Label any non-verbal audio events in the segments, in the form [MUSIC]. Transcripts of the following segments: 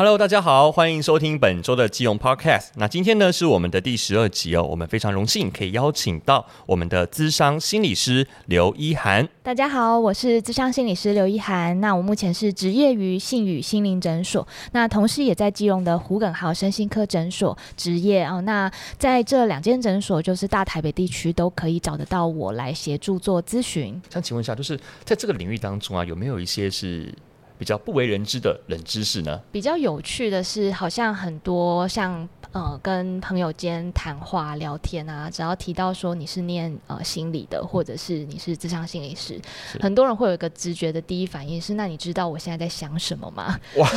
Hello，大家好，欢迎收听本周的基隆 Podcast。那今天呢是我们的第十二集哦，我们非常荣幸可以邀请到我们的咨商心理师刘一涵。大家好，我是咨商心理师刘一涵。那我目前是执业于性与心灵诊所，那同时也在基隆的胡耿豪身心科诊所执业哦。那在这两间诊所，就是大台北地区都可以找得到我来协助做咨询。想请问一下，就是在这个领域当中啊，有没有一些是比较不为人知的冷知识呢？比较有趣的是，好像很多像。呃，跟朋友间谈话聊天啊，只要提到说你是念呃心理的，或者是你是智商心理师，很多人会有一个直觉的第一反应是：那你知道我现在在想什么吗？哇，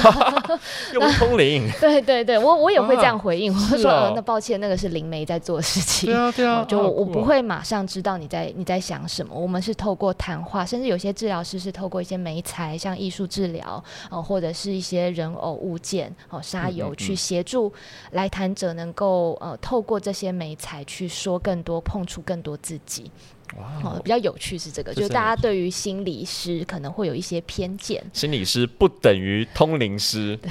又不通灵。[LAUGHS] 对对对，我我也会这样回应，我说、哦呃，那抱歉，那个是灵媒在做事情。对啊对啊，呃、就我我不会马上知道你在你在想什么。我们是透过谈话，甚至有些治疗师是透过一些媒材，像艺术治疗，呃，或者是一些人偶物件，哦、呃，沙游去协助来谈。者能够呃透过这些美材去说更多，碰触更多自己。哇、哦，比较有趣是这个，就是大家对于心理师可能会有一些偏见。心理师不等于通灵师。对，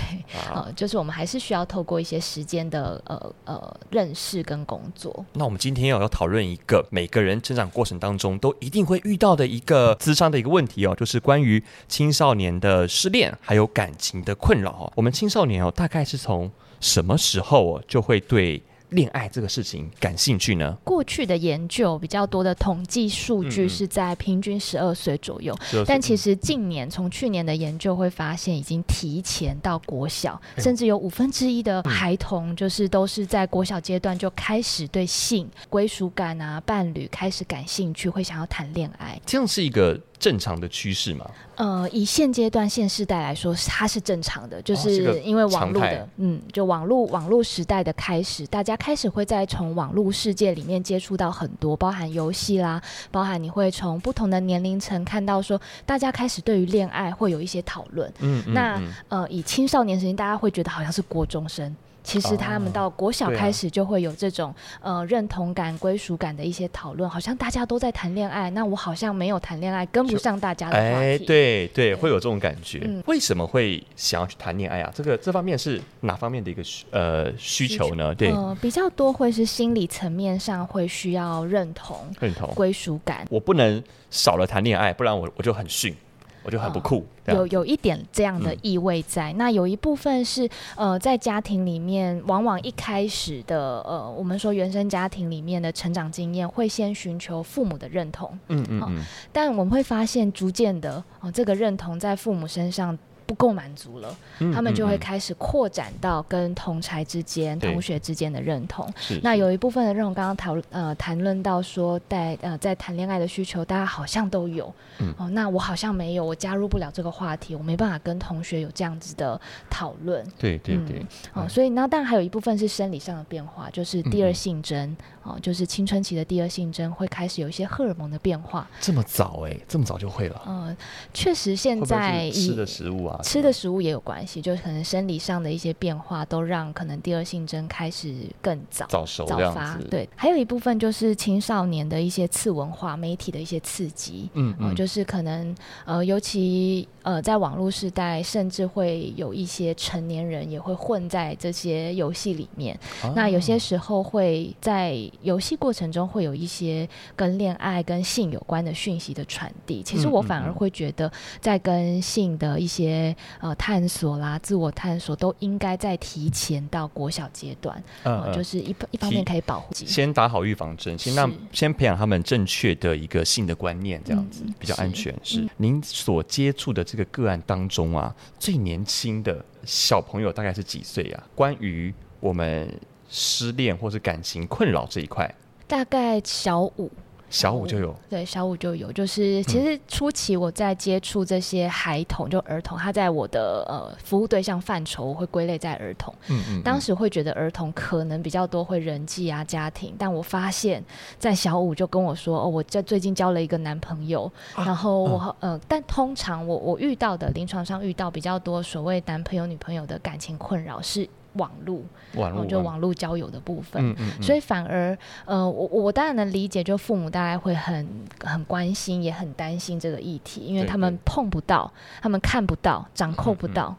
呃，就是我们还是需要透过一些时间的呃呃认识跟工作。那我们今天要要讨论一个每个人成长过程当中都一定会遇到的一个智商的一个问题哦，就是关于青少年的失恋还有感情的困扰哦。我们青少年哦，大概是从什么时候哦，就会对恋爱这个事情感兴趣呢？过去的研究比较多的统计数据是在平均十二岁左右，但其实近年从去年的研究会发现，已经提前到国小，哎、甚至有五分之一的孩童就是都是在国小阶段就开始对性归属感啊、伴侣开始感兴趣，会想要谈恋爱。这样是一个正常的趋势吗？呃，以现阶段现世代来说，它是正常的，就是因为网络的，嗯，就网络网络时代的开始，大家开始会在从网络世界里面接触到很多，包含游戏啦，包含你会从不同的年龄层看到说，大家开始对于恋爱会有一些讨论。嗯，嗯，那呃，以青少年时期，大家会觉得好像是国中生。其实他们到国小开始就会有这种、哦啊、呃认同感、归属感的一些讨论，好像大家都在谈恋爱，那我好像没有谈恋爱，跟不上大家的话题。哎，对对，对，会有这种感觉。嗯、为什么会想要去谈恋爱啊？这个这方面是哪方面的一个呃需求呢？对，呃，比较多会是心理层面上会需要认同、认同、归属感。我不能少了谈恋爱，不然我我就很逊。我就很不酷，哦、有有一点这样的意味在。嗯、那有一部分是呃，在家庭里面，往往一开始的呃，我们说原生家庭里面的成长经验，会先寻求父母的认同。嗯嗯嗯、哦。但我们会发现，逐渐的哦，这个认同在父母身上。不够满足了，他们就会开始扩展到跟同才之间、同学之间的认同。那有一部分的认同，刚刚讨呃谈论到说，在呃在谈恋爱的需求，大家好像都有。嗯、哦，那我好像没有，我加入不了这个话题，我没办法跟同学有这样子的讨论。对对对。嗯、哦，所以那当然还有一部分是生理上的变化，就是第二性征、嗯、哦，就是青春期的第二性征会开始有一些荷尔蒙的变化。这么早哎、欸，这么早就会了。嗯、呃，确实现在吃的食物啊。吃的食物也有关系，就是可能生理上的一些变化，都让可能第二性征开始更早早熟早发。对，还有一部分就是青少年的一些次文化媒体的一些刺激，嗯嗯、呃，就是可能呃，尤其呃，在网络时代，甚至会有一些成年人也会混在这些游戏里面。啊、那有些时候会在游戏过程中会有一些跟恋爱、跟性有关的讯息的传递。其实我反而会觉得，在跟性的一些呃。探索啦，自我探索都应该在提前到国小阶段，嗯，嗯，就是一一方面可以保护，先打好预防针，先让先培养他们正确的一个性的观念，这样子、嗯、比较安全。是，是您所接触的这个个案当中啊，最年轻的小朋友大概是几岁啊？关于我们失恋或是感情困扰这一块，大概小五。小五就有，对，小五就有，就是其实初期我在接触这些孩童，嗯、就儿童，他在我的呃服务对象范畴，我会归类在儿童。嗯，嗯嗯。当时会觉得儿童可能比较多会人际啊家庭，但我发现，在小五就跟我说，哦，我在最近交了一个男朋友，啊、然后我、啊、呃，但通常我我遇到的临床上遇到比较多所谓男朋友女朋友的感情困扰是。网络，网络就网络交友的部分。嗯嗯嗯、所以反而，呃，我我当然能理解，就父母大概会很很关心，也很担心这个议题，因为他们碰不到，他们看不到，掌控不到。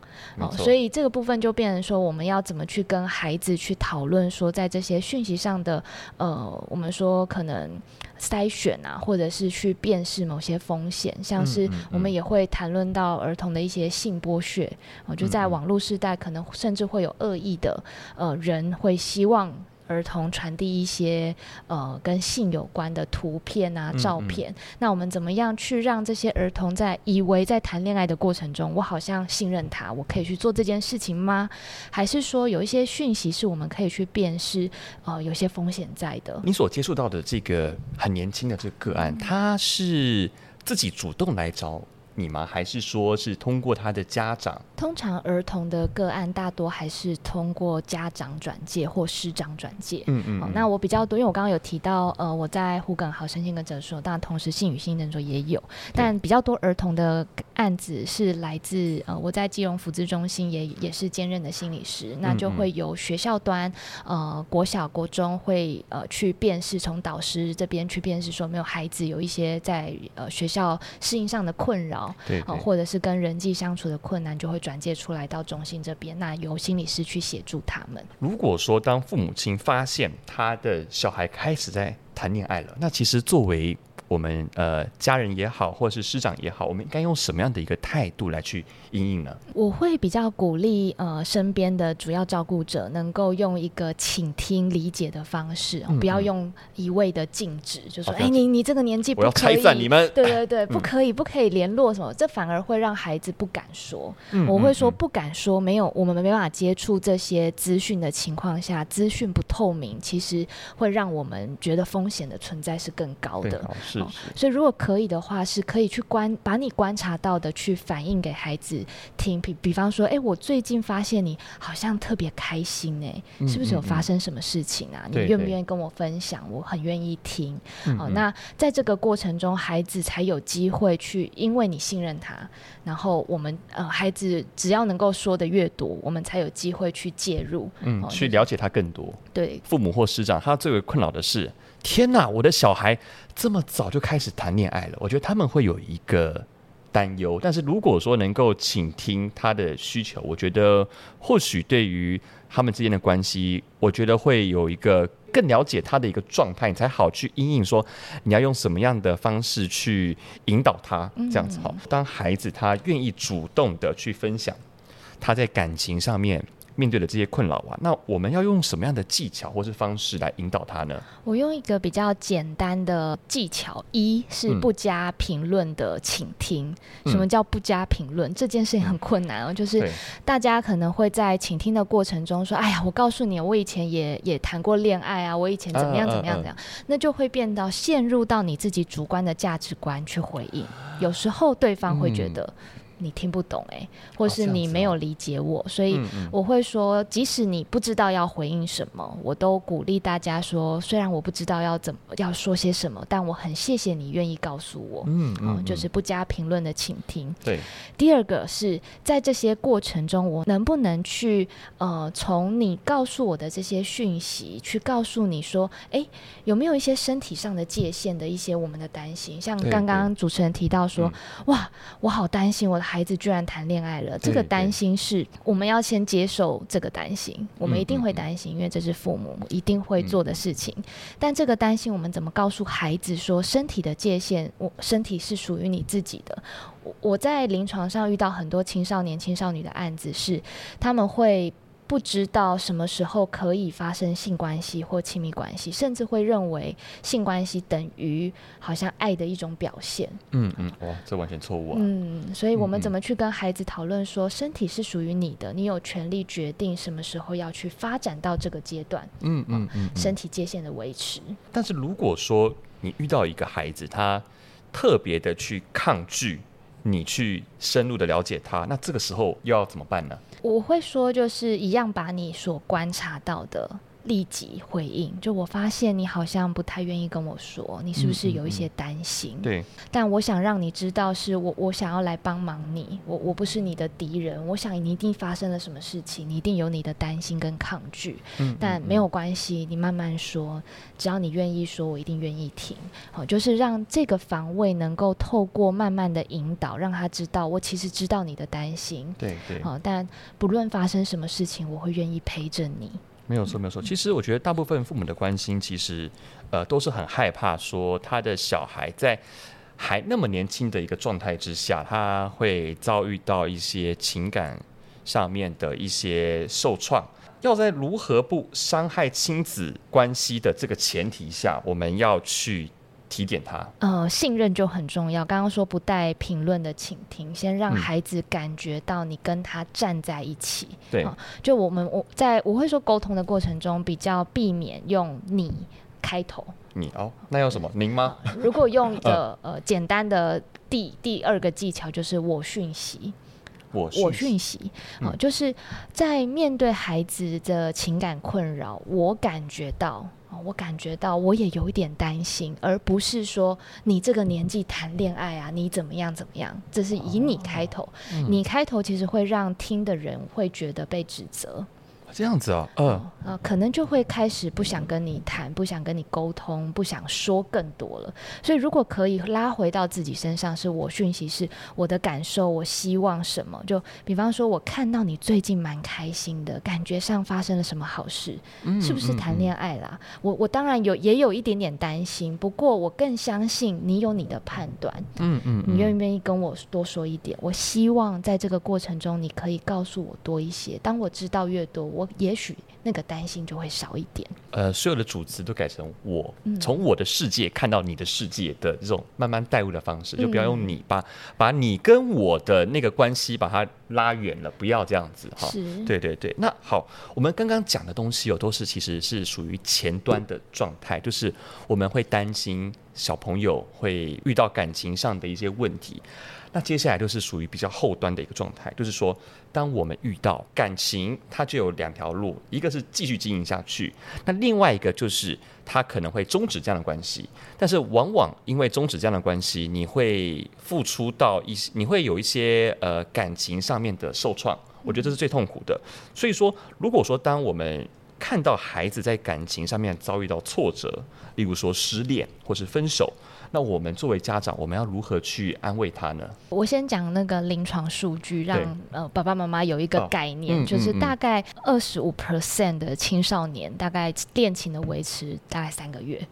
所以这个部分就变成说，我们要怎么去跟孩子去讨论，说在这些讯息上的，呃，我们说可能。筛选啊，或者是去辨识某些风险，像是我们也会谈论到儿童的一些性剥削，我觉得在网络时代，可能甚至会有恶意的呃人会希望。儿童传递一些呃跟性有关的图片啊、照片，嗯嗯，那我们怎么样去让这些儿童在以为在谈恋爱的过程中，我好像信任他，我可以去做这件事情吗？还是说有一些讯息是我们可以去辨识，呃，有些风险在的？你所接触到的这个很年轻的这个个案，他是自己主动来找你吗？还是说是通过他的家长？通常儿童的个案大多还是通过家长转介或师长转介。嗯嗯，嗯、哦。那我比较多，因为我刚刚有提到，呃，我在胡耿豪身心跟诊所，当然同时性与性诊所也有，但比较多儿童的案子是来自呃，我在基隆福祉中心也也是兼任的心理师，那就会由学校端，呃，国小国中会呃去辨识，从导师这边去辨识说没有孩子有一些在呃学校适应上的困扰。对，对，或者是跟人际相处的困难，就会转介出来到中心这边，那由心理师去协助他们。如果说当父母亲发现他的小孩开始在谈恋爱了，那其实作为我们呃家人也好，或者是师长也好，我们应该用什么样的一个态度来去应应呢？我会比较鼓励呃身边的主要照顾者能够用一个倾听理解的方式，嗯嗯不要用一味的禁止，就说哎、欸、你你这个年纪不可以，我要拆散你们，对对对，不可以不可以联络什么，嗯、这反而会让孩子不敢说。我会说不敢说，没有我们没办法接触这些资讯的情况下，资讯不透明，其实会让我们觉得风险的存在是更高的。所以如果可以的话，是可以去观把你观察到的去反映给孩子听。比比方说，哎、欸，我最近发现你好像特别开心、欸，哎，是不是有发生什么事情啊？你愿不愿意跟我分享？我很愿意听。好，那在这个过程中，孩子才有机会去，因为你信任他，然后我们呃，孩子只要能够说的越多，我们才有机会去介入，嗯，去了解他更多。对，父母或师长，他最为困扰的是。天哪！我的小孩这么早就开始谈恋爱了，我觉得他们会有一个担忧。但是如果说能够倾听他的需求，我觉得或许对于他们之间的关系，我觉得会有一个更了解他的一个状态，你才好去应应说你要用什么样的方式去引导他，这样子好。当孩子他愿意主动的去分享他在感情上面。面对的这些困扰啊，那我们要用什么样的技巧或是方式来引导他呢？我用一个比较简单的技巧，一是不加评论的倾听。嗯、什么叫不加评论？嗯、这件事情很困难哦，嗯、就是大家可能会在倾听的过程中说：“哎呀，我告诉你，我以前也也谈过恋爱啊，我以前怎么样怎么样怎么样。啊啊啊”那就会变到陷入到你自己主观的价值观去回应。有时候对方会觉得。嗯你听不懂哎、欸，或是你没有理解我，所以我会说，即使你不知道要回应什么，我都鼓励大家说，虽然我不知道要怎么要说些什么，但我很谢谢你愿意告诉我。嗯嗯，就是不加评论的倾听。对。第二个是在这些过程中，我能不能去呃，从你告诉我的这些讯息，去告诉你说，哎、欸，有没有一些身体上的界限的一些我们的担心？像刚刚主持人提到说，哇，我好担心我的。孩子居然谈恋爱了，这个担心是我们要先接受这个担心，我们一定会担心，因为这是父母一定会做的事情。但这个担心，我们怎么告诉孩子说，身体的界限，我身体是属于你自己的？我我在临床上遇到很多青少年、青少女的案子，是他们会。不知道什么时候可以发生性关系或亲密关系，甚至会认为性关系等于好像爱的一种表现。嗯嗯，哇，这完全错误啊！嗯，所以我们怎么去跟孩子讨论说，身体是属于你的，你有权利决定什么时候要去发展到这个阶段。嗯嗯嗯，身体界限的维持。但是如果说你遇到一个孩子，他特别的去抗拒你去深入的了解他，那这个时候又要怎么办呢？我会说，就是一样把你所观察到的立即回应，就我发现你好像不太愿意跟我说，你是不是有一些担心？嗯嗯嗯、对，但我想让你知道，是我我想要来帮忙你，我我不是你的敌人。我想你一定发生了什么事情，你一定有你的担心跟抗拒。嗯，但没有关系，你慢慢说，只要你愿意说，我一定愿意听。好，就是让这个防卫能够透过慢慢的引导，让他知道我其实知道你的担心。对对。好，但不论发生什么事情，我会愿意陪着你。没有错，没有错。其实我觉得大部分父母的关心，其实呃都是很害怕说他的小孩在还那么年轻的一个状态之下，他会遭遇到一些情感上面的一些受创。要在如何不伤害亲子关系的这个前提下，我们要去。提点他，呃，信任就很重要。刚刚说不带评论的倾听，先让孩子感觉到你跟他站在一起。嗯、对、呃，就我们我在我会说沟通的过程中，比较避免用你开头。你哦，那用什么？您吗？呃、如果用 [LAUGHS] 一个呃简单的第第二个技巧，就是我讯息。我我讯息啊、呃，就是在面对孩子的情感困扰，我感觉到。我感觉到我也有一点担心，而不是说你这个年纪谈恋爱啊，你怎么样怎么样？这是以你开头，你开头其实会让听的人会觉得被指责。这样子啊，嗯、呃呃，可能就会开始不想跟你谈，不想跟你沟通，不想说更多了。所以，如果可以拉回到自己身上，是我讯息，是我的感受，我希望什么？就比方说，我看到你最近蛮开心的，感觉上发生了什么好事？嗯、是不是谈恋爱啦？嗯嗯、我我当然有，也有一点点担心，不过我更相信你有你的判断。嗯嗯，嗯，你愿不愿意跟我多说一点？我希望在这个过程中，你可以告诉我多一些。当我知道越多，我也许那个担心就会少一点。呃，所有的主词都改成我，从我的世界看到你的世界的这种慢慢带入的方式，就不要用你把把你跟我的那个关系把它拉远了，不要这样子哈。对对对。那好，我们刚刚讲的东西有都是其实是属于前端的状态，就是我们会担心小朋友会遇到感情上的一些问题。那接下来就是属于比较后端的一个状态，就是说，当我们遇到感情，它就有两条路，一个是继续经营下去，那另外一个就是它可能会终止这样的关系。但是往往因为终止这样的关系，你会付出到一些，你会有一些呃感情上面的受创，我觉得这是最痛苦的。所以说，如果说当我们看到孩子在感情上面遭遇到挫折，例如说失恋或是分手。那我们作为家长，我们要如何去安慰他呢？我先讲那个临床数据，让呃爸爸妈妈有一个概念，就是大概二十五 percent 的青少年，大概恋情的维持大概三个月。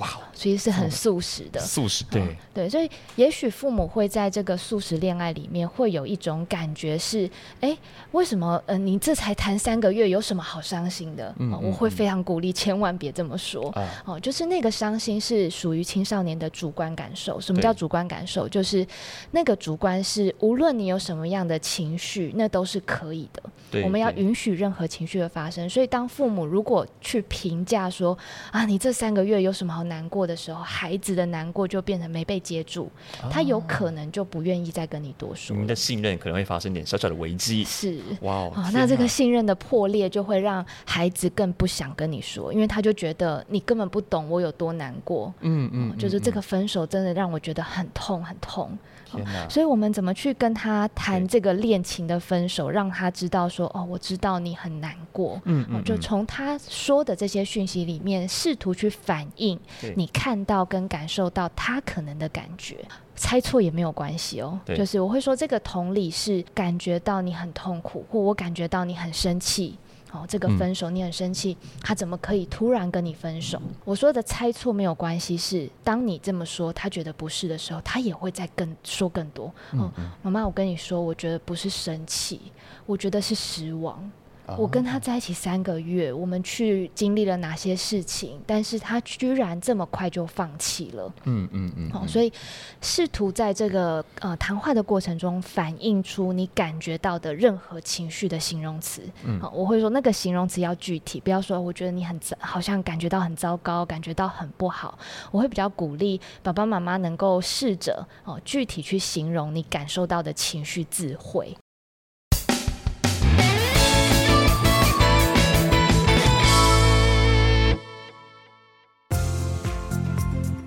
哇，所以是很素食的，素食对、嗯、对，所以也许父母会在这个素食恋爱里面会有一种感觉是，哎、欸，为什么呃你这才谈三个月，有什么好伤心的？嗯，嗯，我会非常鼓励，千万别这么说哦、嗯，就是那个伤心是属于青少年的主观感受。什么叫主观感受？就是那个主观是无论你有什么样的情绪，那都是可以的。对，我们要允许任何情绪的发生。所以当父母如果去评价说啊，你这三个月有什么好难过的时候，孩子的难过就变成没被接住，他有可能就不愿意再跟你多说。你们的信任可能会发生点小小的危机。是哇、哦，那这个信任的破裂就会让孩子更不想跟你说，因为他就觉得你根本不懂我有多难过。嗯嗯，就是这个分手真的让我觉得很痛很痛。哦、所以，我们怎么去跟他谈这个恋情的分手，让他知道说，哦，我知道你很难过。嗯，嗯，嗯，就从他说的这些讯息里面，试图去反映你看到跟感受到他可能的感觉，猜错也没有关系哦。就是我会说，这个同理是感觉到你很痛苦，或我感觉到你很生气。哦，这个分手你很生气，嗯，他怎么可以突然跟你分手？我说的猜错没有关系，是当你这么说，他觉得不是的时候，他也会再更说更多。哦，妈妈，我跟你说，我觉得不是生气，我觉得是失望。我跟他在一起三个月，我们去经历了哪些事情？但是他居然这么快就放弃了。嗯嗯嗯。好，所以试图在这个呃谈话的过程中反映出你感觉到的任何情绪的形容词。嗯。好，我会说那个形容词要具体，不要说我觉得你很糟，好像感觉到很糟糕，感觉到很不好。我会比较鼓励爸爸妈妈能够试着哦具体去形容你感受到的情绪字汇。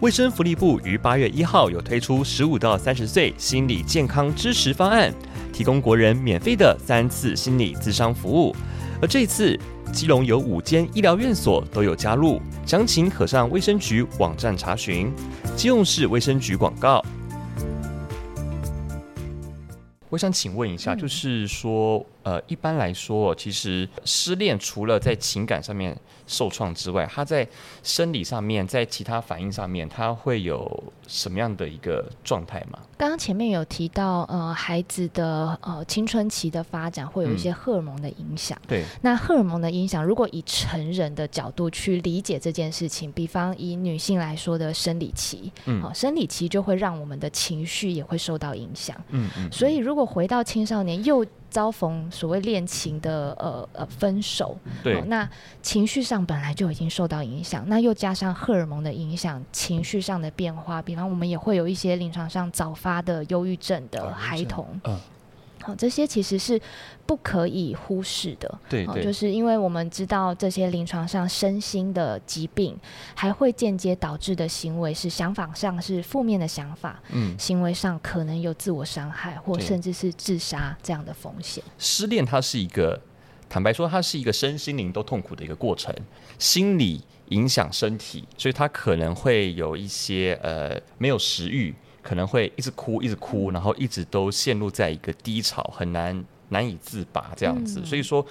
卫生福利部于八月一号有推出十五到三十岁心理健康支持方案，提供国人免费的三次心理咨商服务。而这次，基隆有五间医疗院所都有加入，详情可上卫生局网站查询。基隆市卫生局广告。我想请问一下，就是说，呃，一般来说，其实失恋除了在情感上面受创之外，它在生理上面，在其他反应上面，它会有什么样的一个状态吗？刚刚前面有提到，呃，孩子的呃青春期的发展会有一些荷尔蒙的影响。对、嗯，那荷尔蒙的影响，如果以成人的角度去理解这件事情，比方以女性来说的生理期，嗯，好，生理期就会让我们的情绪也会受到影响。嗯嗯，所以如果回到青少年又遭逢所谓恋情的呃呃分手，对、哦，那情绪上本来就已经受到影响，那又加上荷尔蒙的影响，情绪上的变化，比方我们也会有一些临床上早发的忧郁症的孩童，嗯。好，这些其实是不可以忽视的。对，对，就是因为我们知道这些临床上身心的疾病，还会间接导致的行为是想法上是负面的想法，嗯，行为上可能有自我伤害或甚至是自杀这样的风险。失恋它是一个，坦白说，它是一个身心灵都痛苦的一个过程，心理影响身体，所以它可能会有一些呃没有食欲。可能会一直哭，一直哭，然后一直都陷入在一个低潮，很难难以自拔这样子。嗯、所以说。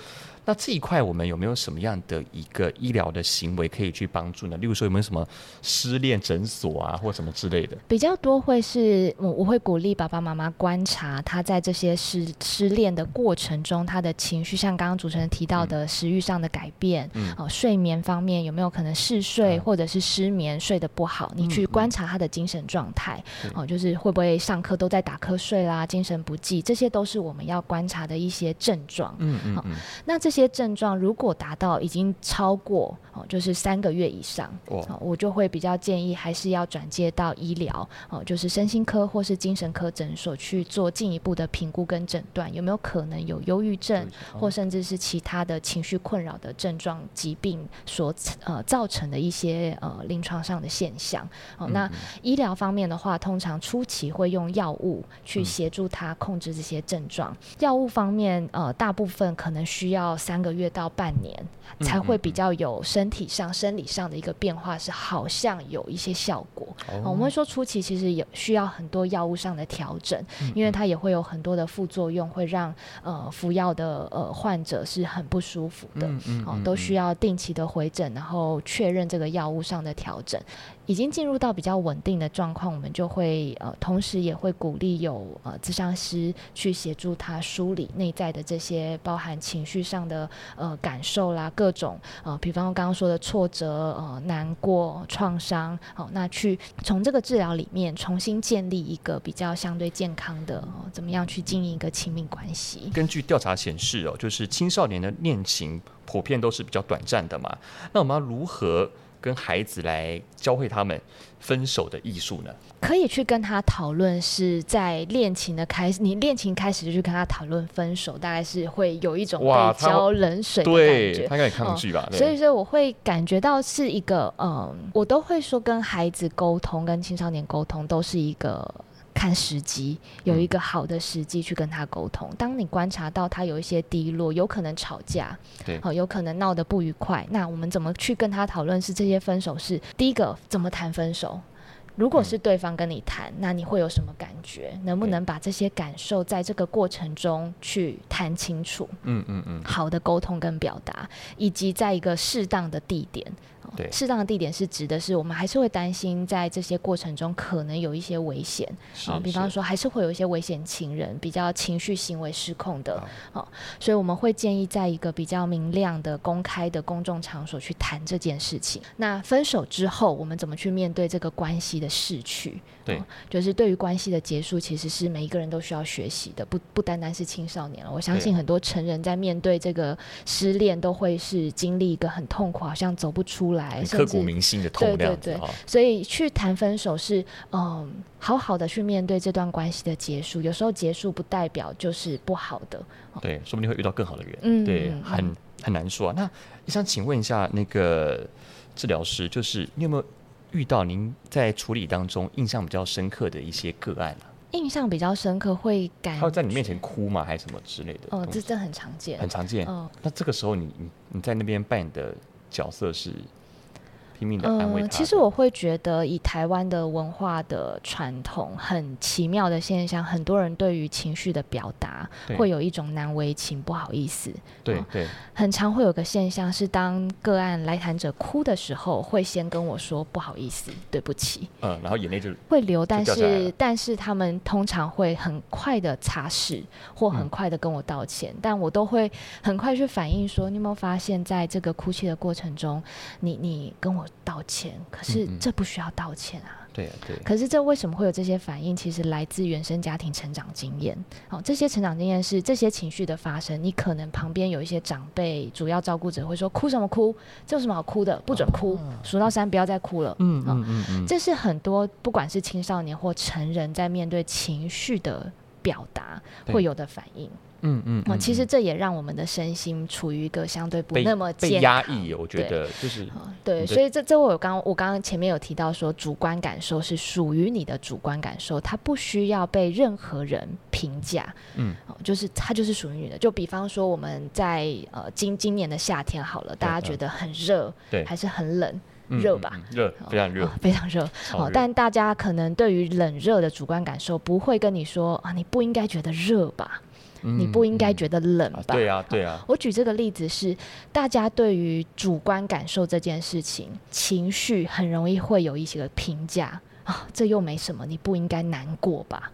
那这一块我们有没有什么样的一个医疗的行为可以去帮助呢？例如说有没有什么失恋诊所啊，或什么之类的？比较多会是我我会鼓励爸爸妈妈观察他在这些失失恋的过程中，他的情绪，像刚刚主持人提到的食欲上的改变，嗯，哦，睡眠方面有没有可能嗜睡或者是失眠，睡得不好？你去观察他的精神状态，哦，就是会不会上课都在打瞌睡啦，精神不济，这些都是我们要观察的一些症状。嗯嗯，嗯，那这。这些症状如果达到已经超过哦，就是三个月以上，哦，我就会比较建议还是要转接到医疗哦，就是身心科或是精神科诊所去做进一步的评估跟诊断，有没有可能有忧郁症或甚至是其他的情绪困扰的症状疾病所呃造成的一些呃临床上的现象。哦，那医疗方面的话，通常初期会用药物去协助他控制这些症状。药物方面，呃，大部分可能需要。三个月到半年才会比较有身体上、生理上的一个变化，是好像有一些效果。我们会说初期其实有需要很多药物上的调整，因为它也会有很多的副作用，会让呃服药的呃患者是很不舒服的。哦，都需要定期的回诊，然后确认这个药物上的调整。已经进入到比较稳定的状况，我们就会呃，同时也会鼓励有呃咨商师去协助他梳理内在的这些包含情绪上的呃感受啦，各种呃，比方刚刚说的挫折、呃难过、创伤，好、那去从这个治疗里面重新建立一个比较相对健康的，怎么样去经营一个亲密关系？根据调查显示哦，就是青少年的恋情普遍都是比较短暂的嘛，那我们要如何？跟孩子来教会他们分手的艺术呢？可以去跟他讨论，是在恋情的开始，你恋情开始就去跟他讨论分手，大概是会有一种被浇冷水的感觉，对，他应该抗拒吧？嗯、所以说我会感觉到是一个，嗯，我都会说跟孩子沟通，跟青少年沟通都是一个。看时机，有一个好的时机去跟他沟通。当你观察到他有一些低落，有可能吵架，对，好，有可能闹得不愉快，那我们怎么去跟他讨论？是这些分手是第一个怎么谈分手？如果是对方跟你谈，那你会有什么感觉？能不能把这些感受在这个过程中去谈清楚？嗯嗯嗯，好的沟通跟表达，以及在一个适当的地点。对，适当的地点是指的是，我们还是会担心在这些过程中可能有一些危险。啊，比方说还是会有一些危险情人，比较情绪行为失控的，哦，所以我们会建议在一个比较明亮的、公开的公众场所去谈这件事情。那分手之后，我们怎么去面对这个关系的逝去？对，就是对于关系的结束，其实是每一个人都需要学习的，不不单单是青少年了。我相信很多成人在面对这个失恋，都会是经历一个很痛苦，好像走不出来，刻骨铭心的痛。对对对，所以去谈分手是嗯，好好的去面对这段关系的结束。有时候结束不代表就是不好的，对，说不定会遇到更好的人。嗯，对，很、嗯、很难说啊。那我想请问一下那个治疗师，就是你有没有？遇到您在处理当中印象比较深刻的一些个案啊？印象比较深刻会感，他会在你面前哭吗？还是什么之类的？哦，这这很常见，很常见。哦，那这个时候你你你在那边扮演的角色是？嗯，其实我会觉得，以台湾的文化的传统，很奇妙的现象，很多人对于情绪的表达，会有一种难为情，不好意思。对对，很常会有个现象是，当个案来谈者哭的时候，会先跟我说不好意思，对不起。嗯，然后眼泪就会流，但是但是他们通常会很快的擦拭，或很快的跟我道歉，但我都会很快去反应说，你有没有发现，在这个哭泣的过程中，你你跟我。道歉，可是这不需要道歉啊。嗯嗯对啊，对。可是这为什么会有这些反应？其实来自原生家庭成长经验。好，这些成长经验是这些情绪的发生。你可能旁边有一些长辈、主要照顾者会说：“哭什么哭？这有什么好哭的？不准哭，数到三不要再哭了。”嗯嗯嗯嗯。这是很多不管是青少年或成人在面对情绪的表达会有的反应。嗯嗯，嗯，其实这也让我们的身心处于一个相对不那么被压抑。我觉得就是对，所以这这我刚我刚刚前面有提到说，主观感受是属于你的主观感受，它不需要被任何人评价。嗯，就是它就是属于你的。就比方说我们在呃今今年的夏天好了，大家觉得很热，对，还是很冷，热吧？热，非常热，非常热。好，但大家可能对于冷热的主观感受不会跟你说啊，你不应该觉得热吧？你不应该觉得冷吧？对啊，对啊。我举这个例子是，大家对于主观感受这件事情，情绪很容易会有一些个评价啊，这又没什么，你不应该难过吧？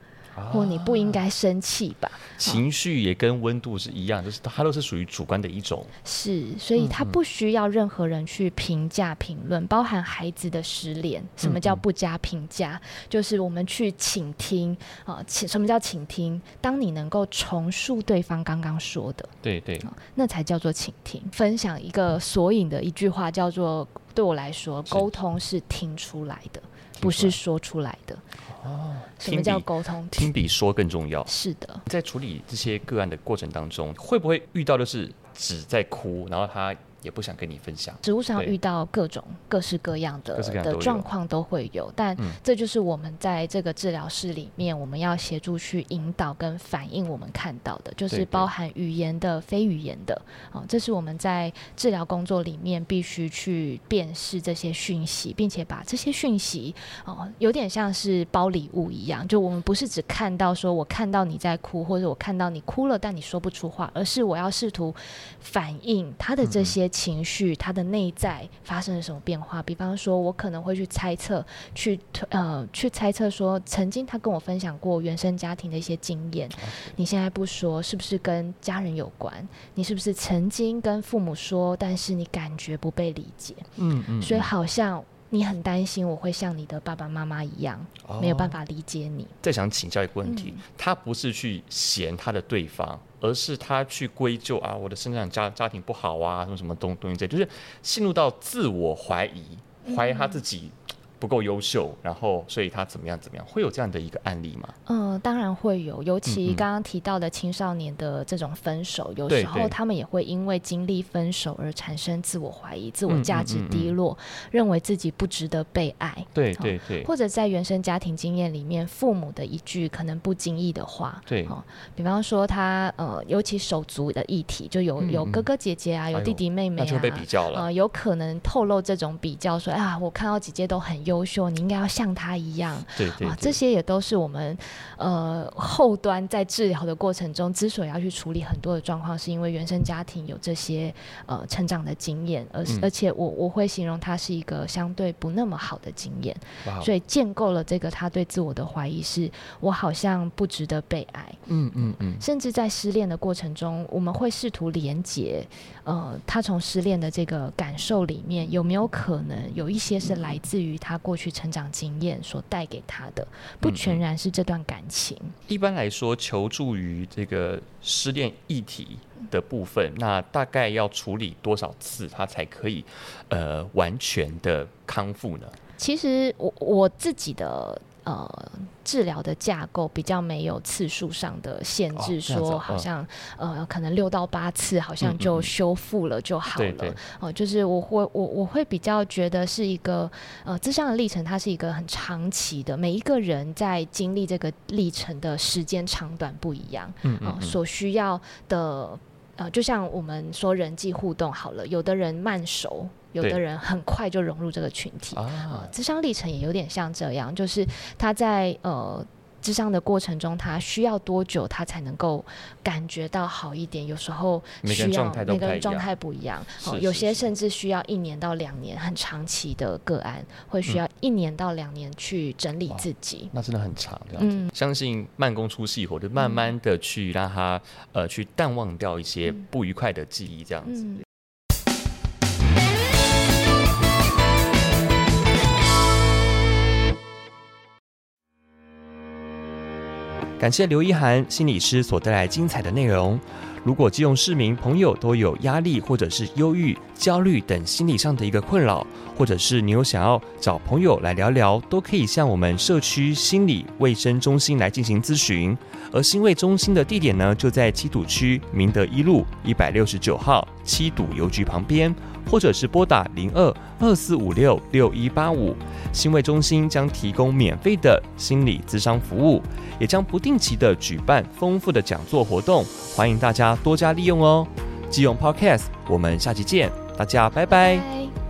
或你不应该生气吧？[LAUGHS] 情绪也跟温度是一样，就是它都是属于主观的一种。是，所以它不需要任何人去评价评论，包含孩子的失联。什么叫不加评价？就是我们去倾听啊，倾什么叫倾听？当你能够重述对方刚刚说的，对对，那才叫做倾听。分享一个索引的一句话，叫做：对我来说，沟通是听出来的，不是说出来的。哦，什么叫沟通？听比说更重要。是的，在处理这些个案的过程当中，会不会遇到的是只在哭，然后他？也不想跟你分享。职务上遇到各种各式各样的的状况都会有，但这就是我们在这个治疗室里面，我们要协助去引导跟反映我们看到的，就是包含语言的、非语言的。哦，这是我们在治疗工作里面必须去辨识这些讯息，并且把这些讯息哦，有点像是包礼物一样，就我们不是只看到说我看到你在哭，或者我看到你哭了，但你说不出话，而是我要试图反映他的这些。情绪，他的内在发生了什么变化？比方说，我可能会去猜测，去呃，去猜测说，曾经他跟我分享过原生家庭的一些经验。你现在不说，是不是跟家人有关？你是不是曾经跟父母说，但是你感觉不被理解？嗯嗯。所以好像你很担心，我会像你的爸爸妈妈一样，没有办法理解你。再想请教一个问题，他不是去嫌他的对方。而是他去归咎啊，我的生长家家庭不好啊，什么什么东东西这，就是陷入到自我怀疑，怀疑他自己。不够优秀，然后所以他怎么样怎么样，会有这样的一个案例吗？嗯、呃，当然会有，尤其刚刚提到的青少年的这种分手，嗯、有时候他们也会因为经历分手而产生自我怀疑、自我价值低落，认为自己不值得被爱。对对对，或者在原生家庭经验里面，父母的一句可能不经意的话，对，比方说他呃，尤其手足的议题，就有有哥哥姐姐啊，有弟弟妹妹啊，哎、就被比较了，呃，有可能透露这种比较说，说啊，我看到姐姐都很。优秀，你应该要像他一样。对啊，这些也都是我们呃后端在治疗的过程中，之所以要去处理很多的状况，是因为原生家庭有这些呃成长的经验，而、嗯、而且我我会形容他是一个相对不那么好的经验，所以建构了这个他对自我的怀疑，是我好像不值得被爱。嗯嗯嗯，甚至在失恋的过程中，我们会试图连接，呃，他从失恋的这个感受里面，有没有可能有一些是来自于他。过去成长经验所带给他的，不全然是这段感情。嗯，一般来说，求助于这个失恋议题的部分，那大概要处理多少次，他才可以呃完全的康复呢？其实我我自己的。呃治疗的架构比较没有次数上的限制，哦、说好像、嗯、呃可能六到八次好像就修复了就好了。哦、嗯嗯呃，就是我会我我会比较觉得是一个呃咨商的历程，它是一个很长期的，每一个人在经历这个历程的时间长短不一样，嗯，嗯，嗯、呃、所需要的呃就像我们说人际互动好了，有的人慢熟。有的人很快就融入这个群体，啊，智商历程也有点像这样，就是他在呃咨商的过程中，他需要多久他才能够感觉到好一点？有时候需要每个人状态不一样，哦，有些甚至需要一年到两年，很长期的个案会需要一年到两年去整理自己，那真的很长，这样子。嗯，相信慢工出细活，就慢慢的去让他呃去淡忘掉一些不愉快的记忆，这样子。嗯感谢刘一涵心理师所带来精彩的内容。如果基隆市民朋友都有压力或者是忧郁、焦虑等心理上的一个困扰，或者是你有想要找朋友来聊聊，都可以向我们社区心理卫生中心来进行咨询。而心卫中心的地点呢，就在七堵区明德一路一百六十九号七堵邮局旁边。或者是拨打零二二四五六六一八五，心卫中心将提供免费的心理咨商服务，也将不定期的举办丰富的讲座活动，欢迎大家多加利用哦。即用 Podcast，我们下期见，大家拜拜。